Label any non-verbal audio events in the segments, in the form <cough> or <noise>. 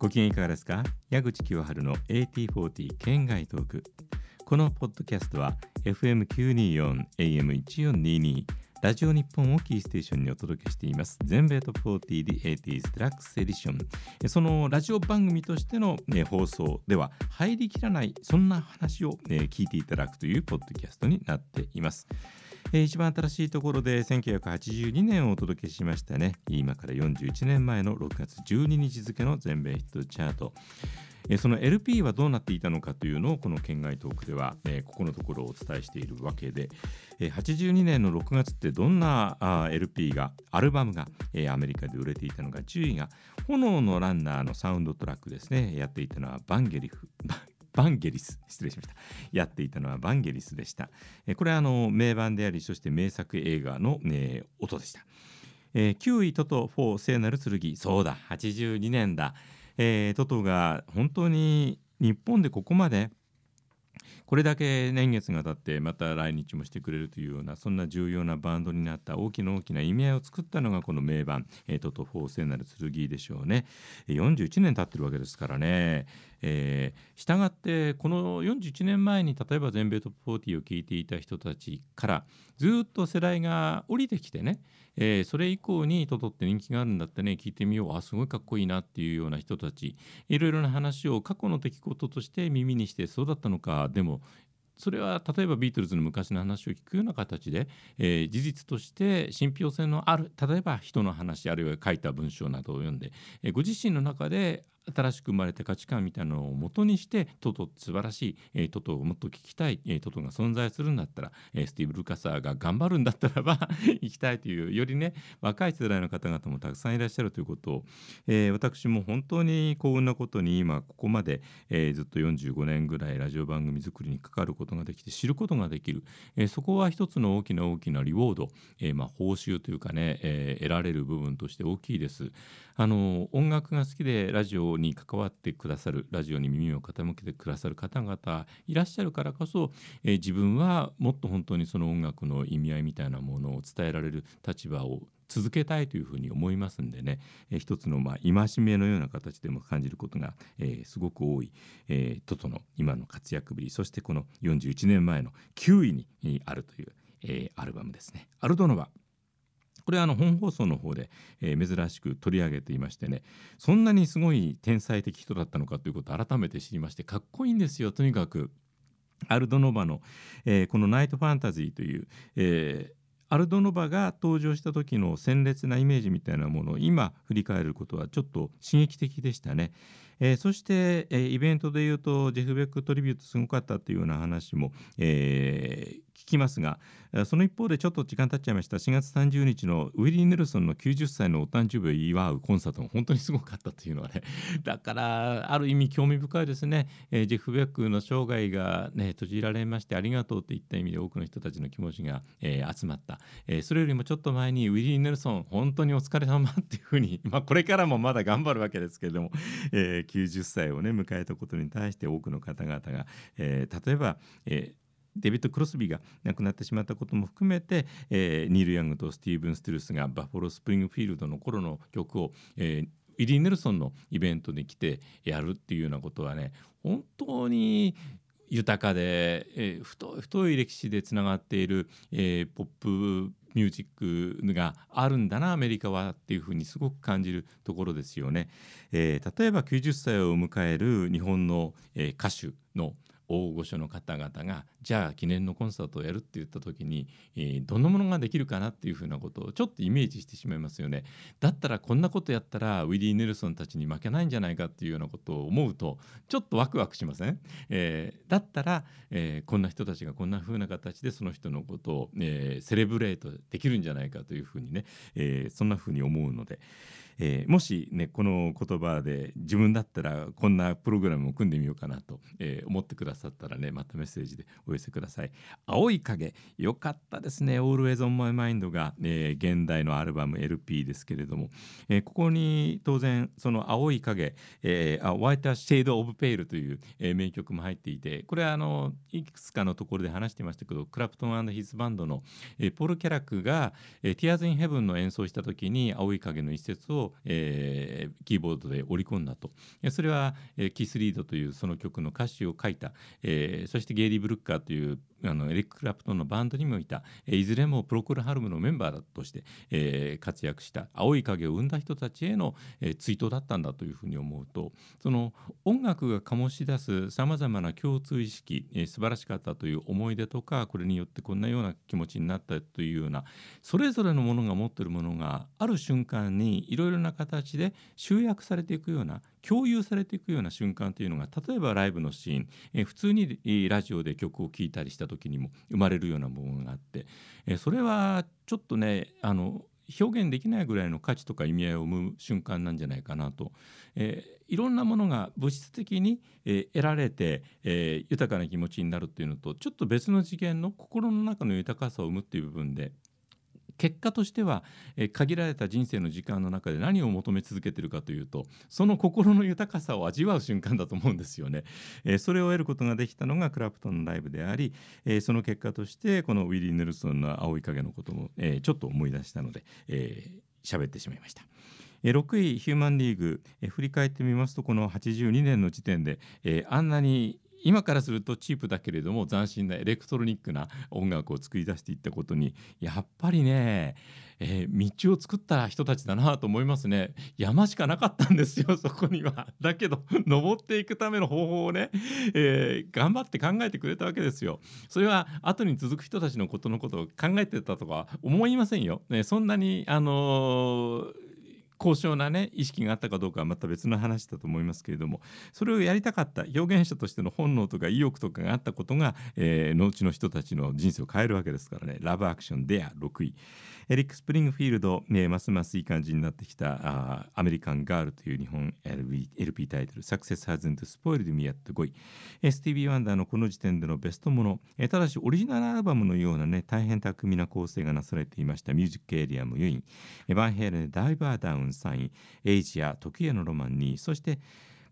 ご機嫌いかがですか？矢口清春の AT40 県外トーク。このポッドキャストは FM924 AM1422 ラジオ日本をキーステーションにお届けしています。全米トップ40 The 80s デラックスエディション。そのラジオ番組としての、ね、放送では入りきらないそんな話を、ね、聞いていただくというポッドキャストになっています。えー、一番新しいところで1982年をお届けしましたね。今から41年前の6月12日付の全米ヒットチャート。その LP はどうなっていたのかというのをこの県外トークでは、えここのところをお伝えしているわけで、え82年の6月ってどんなあ LP がアルバムが、えアメリカで売れていたのか10位が炎のランナーのサウンドトラックですね。やっていたのはバンゲリフバンゲリス失礼しました。やっていたのはバンゲリスでした。これはあの名盤でありそして名作映画の、ね、音でした、えー、9位トト4聖なる剣。そうだ82年だ、えー、トトが本当に日本でここまでこれだけ年月が経ってまた来日もしてくれるというようなそんな重要なバンドになった大きな大きな意味合いを作ったのがこの名盤「えー、トトフォー聖なる剣」でしょうね。41年経ってるわけですからね。えー、したがってこの41年前に例えば全米トップ40を聞いていた人たちからずっと世代が降りてきてね、えー、それ以降にトトって人気があるんだってね聞いてみよう。あすごいかっこいいなっていうような人たちいろいろな話を過去の出来事として耳にしてそうだったのかでもそれは例えばビートルズの昔の話を聞くような形で、えー、事実として信憑性のある例えば人の話あるいは書いた文章などを読んで、えー、ご自身の中で新しく生まれた価値観みたいなのを元にしてトト素晴らしい、えー、トトをもっと聞きたい、えー、トトが存在するんだったら、えー、スティーブ・ルカサーが頑張るんだったらば <laughs> 行きたいというよりね若い世代の方々もたくさんいらっしゃるということを、えー、私も本当に幸運なことに今ここまで、えー、ずっと45年ぐらいラジオ番組作りに関わることができて知ることができる、えー、そこは一つの大きな大きなリウォード、えーまあ、報酬というかね、えー、得られる部分として大きいです。あの音楽が好きでラジオに関わってくださるラジオに耳を傾けてくださる方々いらっしゃるからこそ、えー、自分はもっと本当にその音楽の意味合いみたいなものを伝えられる立場を続けたいというふうに思いますんでね、えー、一つのまあ戒めのような形でも感じることが、えー、すごく多い、えー、トトの今の活躍ぶりそしてこの41年前の9位にあるという、えー、アルバムですね。アルドノバこれはあの本放送の方で、えー、珍しく取り上げていましてねそんなにすごい天才的人だったのかということを改めて知りましてかっこいいんですよとにかく。アルドノバの、えー、この「ナイト・ファンタジー」という、えー、アルドノバが登場した時の鮮烈なイメージみたいなものを今振り返ることはちょっと刺激的でしたね。えー、そして、えー、イベントでいうとジェフ・ベックトリビュートすごかったというような話も、えー、聞きますがその一方でちょっと時間経っちゃいました。4月30日のウィリー・ネルソンの90歳のお誕生日を祝うコンサートも本当にすごかったというのはね <laughs> だからある意味興味深いですね、えー、ジェフ・ベックの生涯が、ね、閉じられましてありがとうといった意味で多くの人たちの気持ちが、えー、集まった、えー、それよりもちょっと前にウィリー・ネルソン本当にお疲れ様っていうふうに、まあ、これからもまだ頑張るわけですけれども、えー、90歳をね迎えたことに対して多くの方々が、えー、例えば、えーデビッド・クロスビーが亡くなってしまったことも含めて、えー、ニール・ヤングとスティーブン・ステルスがバファロー・スプリングフィールドの頃の曲を、えー、ウィリー・ネルソンのイベントに来てやるっていうようなことはね本当に豊かで、えー、太太い歴史でつながっている、えー、ポップミュージックがあるんだなアメリカはっていうふうにすごく感じるところですよね。えー、例えば90歳を迎える日本の、えー、歌手の大御所の方々がじゃあ記念のコンサートをやるって言った時に、えー、どんなものができるかなっていうふうなことをちょっとイメージしてしまいますよね。だったらこんなことやったらウィリー・ネルソンたちに負けないんじゃないかっていうようなことを思うとちょっとワクワクしません、えー、だったら、えー、こんな人たちがこんなふうな形でその人のことを、えー、セレブレートできるんじゃないかというふうにね、えー、そんなふうに思うので。えー、もしねこの言葉で自分だったらこんなプログラムを組んでみようかなと、えー、思ってくださったらねまたメッセージでお寄せください。青い影よかったですね。Always on My Mind が、えー、現代のアルバム LP ですけれども、えー、ここに当然その青い影、えー、あ White Shade of Pale という、えー、名曲も入っていてこれはあのいくつかのところで話してましたけどクラプトンヒズバンドの、えー、ポール・キャラクが、えー、Tears in Heaven の演奏した時に青い影の一節をを、えー、キーボードで織り込んだと。それは、えー、キス・リードというその曲の歌詞を書いた、えー、そしてゲイリー・ブルッカーというあのエリック・クラプトンのバンドにもいた、えいずれもプロクル・ハルムのメンバーとして、えー、活躍した青い影を生んだ人たちへの、えー、追悼だったんだというふうに思うとその音楽が醸し出すさまざまな共通意識、えー、素晴らしかったという思い出とかこれによってこんなような気持ちになったというようなそれぞれのものが持っているものがある瞬間にいろいろな形で集約されていくような共有されていくような瞬間というのが例えばライブのシーン、え普通にラジオで曲を聴いたりした時にも生まれるようなものがあって、えそれはちょっとねあの表現できないぐらいの価値とか意味合いを生む瞬間なんじゃないかなと、えー、いろんなものが物質的に、えー、得られて、えー、豊かな気持ちになるっていうのとちょっと別の次元の心の中の豊かさを生むっていう部分で結果としては、限られた人生の時間の中で何を求め続けているかというとその心の豊かさを味わう瞬間だと思うんですよね。それを得ることができたのがクラプトンのライブであり、その結果としてこのウィリー・ネルソンの青い影のことも、ちょっと思い出したので喋、えー、ってしまいました。6位ヒューマンリーグ、振り返ってみますとこの82年の時点で、あんなに今からするとチープだけれども斬新なエレクトロニックな音楽を作り出していったことにやっぱりね、えー、道を作った人たちだなと思いますね。山しかなかったんですよ <laughs> そこには。だけど登っていくための方法をね、えー、頑張って考えてくれたわけですよ。それは後に続く人たちのことのことを考えてたとか思いませんよ、ね、そんなにあのー高尚なね意識があったかどうかはまた別の話だと思いますけれどもそれをやりたかった表現者としての本能とか意欲とかがあったことが、えー、後の人たちの人生を変えるわけですからね。ラブアクションでや6位。エリック・スプリングフィールド、ね、ますますいい感じになってきたあアメリカン・ガールという日本 LP, LP タイトル「サクセス・ハズン・ト・スポイル・デ・ミアット5位、えー、スティービー・ワンダーのこの時点でのベストもの、えー、ただしオリジナルアルバムのようなね大変巧みな構成がなされていました。ミュージックエリアム4位、えー、バンヘイレンダイバーダウン。3位エイジア時へのロマンにそして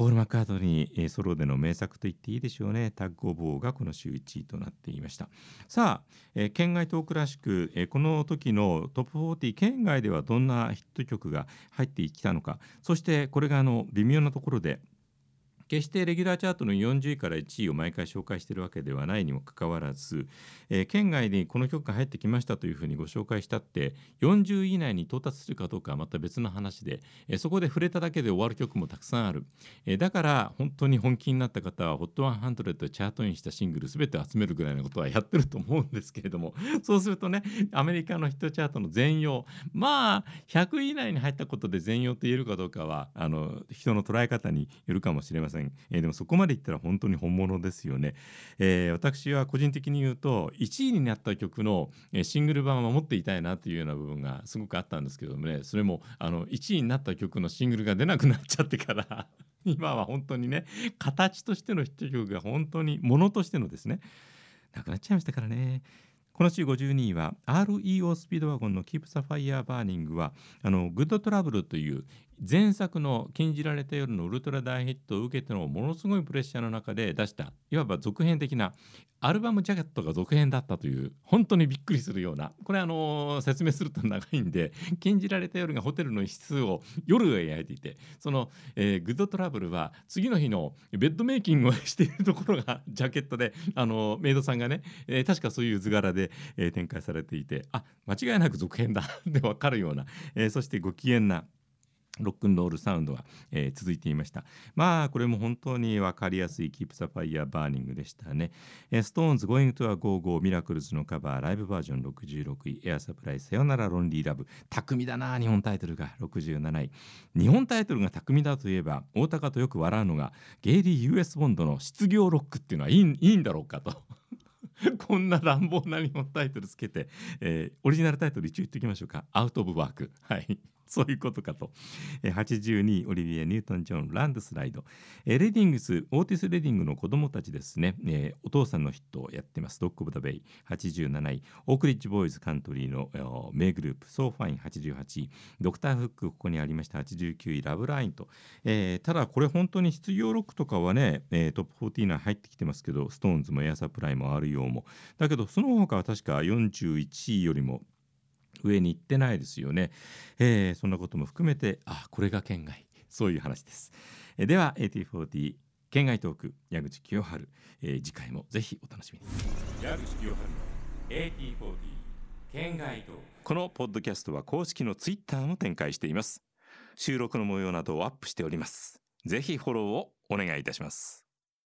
ポール・マッカートニーソロでの名作と言っていいでしょうね。タッグ・オブ・ウォーがこの週1位となっていました。さあ、えー、圏外トークらしく、えー、この時のトップ40圏外ではどんなヒット曲が入ってきたのか。そしてこれがあの微妙なところで決してレギュラーチャートの40位から1位を毎回紹介しているわけではないにもかかわらず、えー、県外にこの曲が入ってきましたというふうにご紹介したって40位以内に到達するかどうかはまた別の話で、えー、そこで触れただけで終わる曲もたくさんある、えー、だから本当に本気になった方は HOT100 でチャートインしたシングル全て集めるぐらいのことはやってると思うんですけれども <laughs> そうするとねアメリカのヒットチャートの全容まあ100位以内に入ったことで全容と言えるかどうかはあの人の捉え方によるかもしれませんせん、えー、でもそこまでいったら本当に本物ですよね、えー、私は個人的に言うと1位になった曲の、え、シングル版は持っていたいなというような部分がすごくあったんですけどもね。それもあの1位になった曲のシングルが出なくなっちゃってから。<laughs> 今は本当にね形としてのヒット曲が本当にものとしてのですね。なくなっちゃいましたからね。この週52位は REO スピードワゴンの Keep the Fire Burning はあのグッドトラブルという前作の「禁じられた夜」のウルトラ大ヒットを受けてのものすごいプレッシャーの中で出したいわば続編的なアルバムジャケットが続編だったという本当にびっくりするようなこれあの説明すると長いんで「禁じられた夜」がホテルの一室を夜へ焼いていてその、グッドトラブルは次の日のベッドメイキングをしているところがジャケットであのメイドさんがね、え、確かそういう図柄で、え、展開されていてあ間違いなく続編だで分かるような、え、そしてご機嫌なロックンロールサウンドが、えー、続いていましたまあこれも本当に分かりやすい Keep the Fire Burning でしたね、えー、SixTONES Going to a Go Go ミラクルズのカバーライブバージョン66位エアサプライさよならロンリーラブ巧みだな日本タイトルが67位日本タイトルが巧みだといえば大高とよく笑うのがゲイリー US ボンドの失業ロックっていうのはいいいいんだろうかと <laughs> こんな乱暴な日本タイトルつけて、えー、オリジナルタイトル一応言っておきましょうか。アウト・オブ・ワーク。はい。そういうことかと。82位、オリビア・ニュートン・ジョン、ランドスライド。レディングス、オーティス・レディングの子供たちですね。え、お父さんのヒットをやってます。ドック・オブ・ザ・ベイ。87位、オークリッジ・ボーイズ・カントリーの、名グループ、ソーファイン88位。ドクター・フック、ここにありました。89位、ラブラインと。え、ただ、これ本当に産業ロックとかはね、え、トップ40入ってきてますけど、ストーンズもエアサプライもあるようも。だけど、その他は確か41位よりも上に行ってないですよね、えー、そんなことも含めてあこれが県外。そういう話です、えー、では AT40 県外トーク矢口清春、えー、次回もぜひお楽しみに。矢口清春の AT40 県外トーク。このポッドキャストは公式のツイッターも展開しています。収録の模様などをアップしております。ぜひフォローをお願いいたします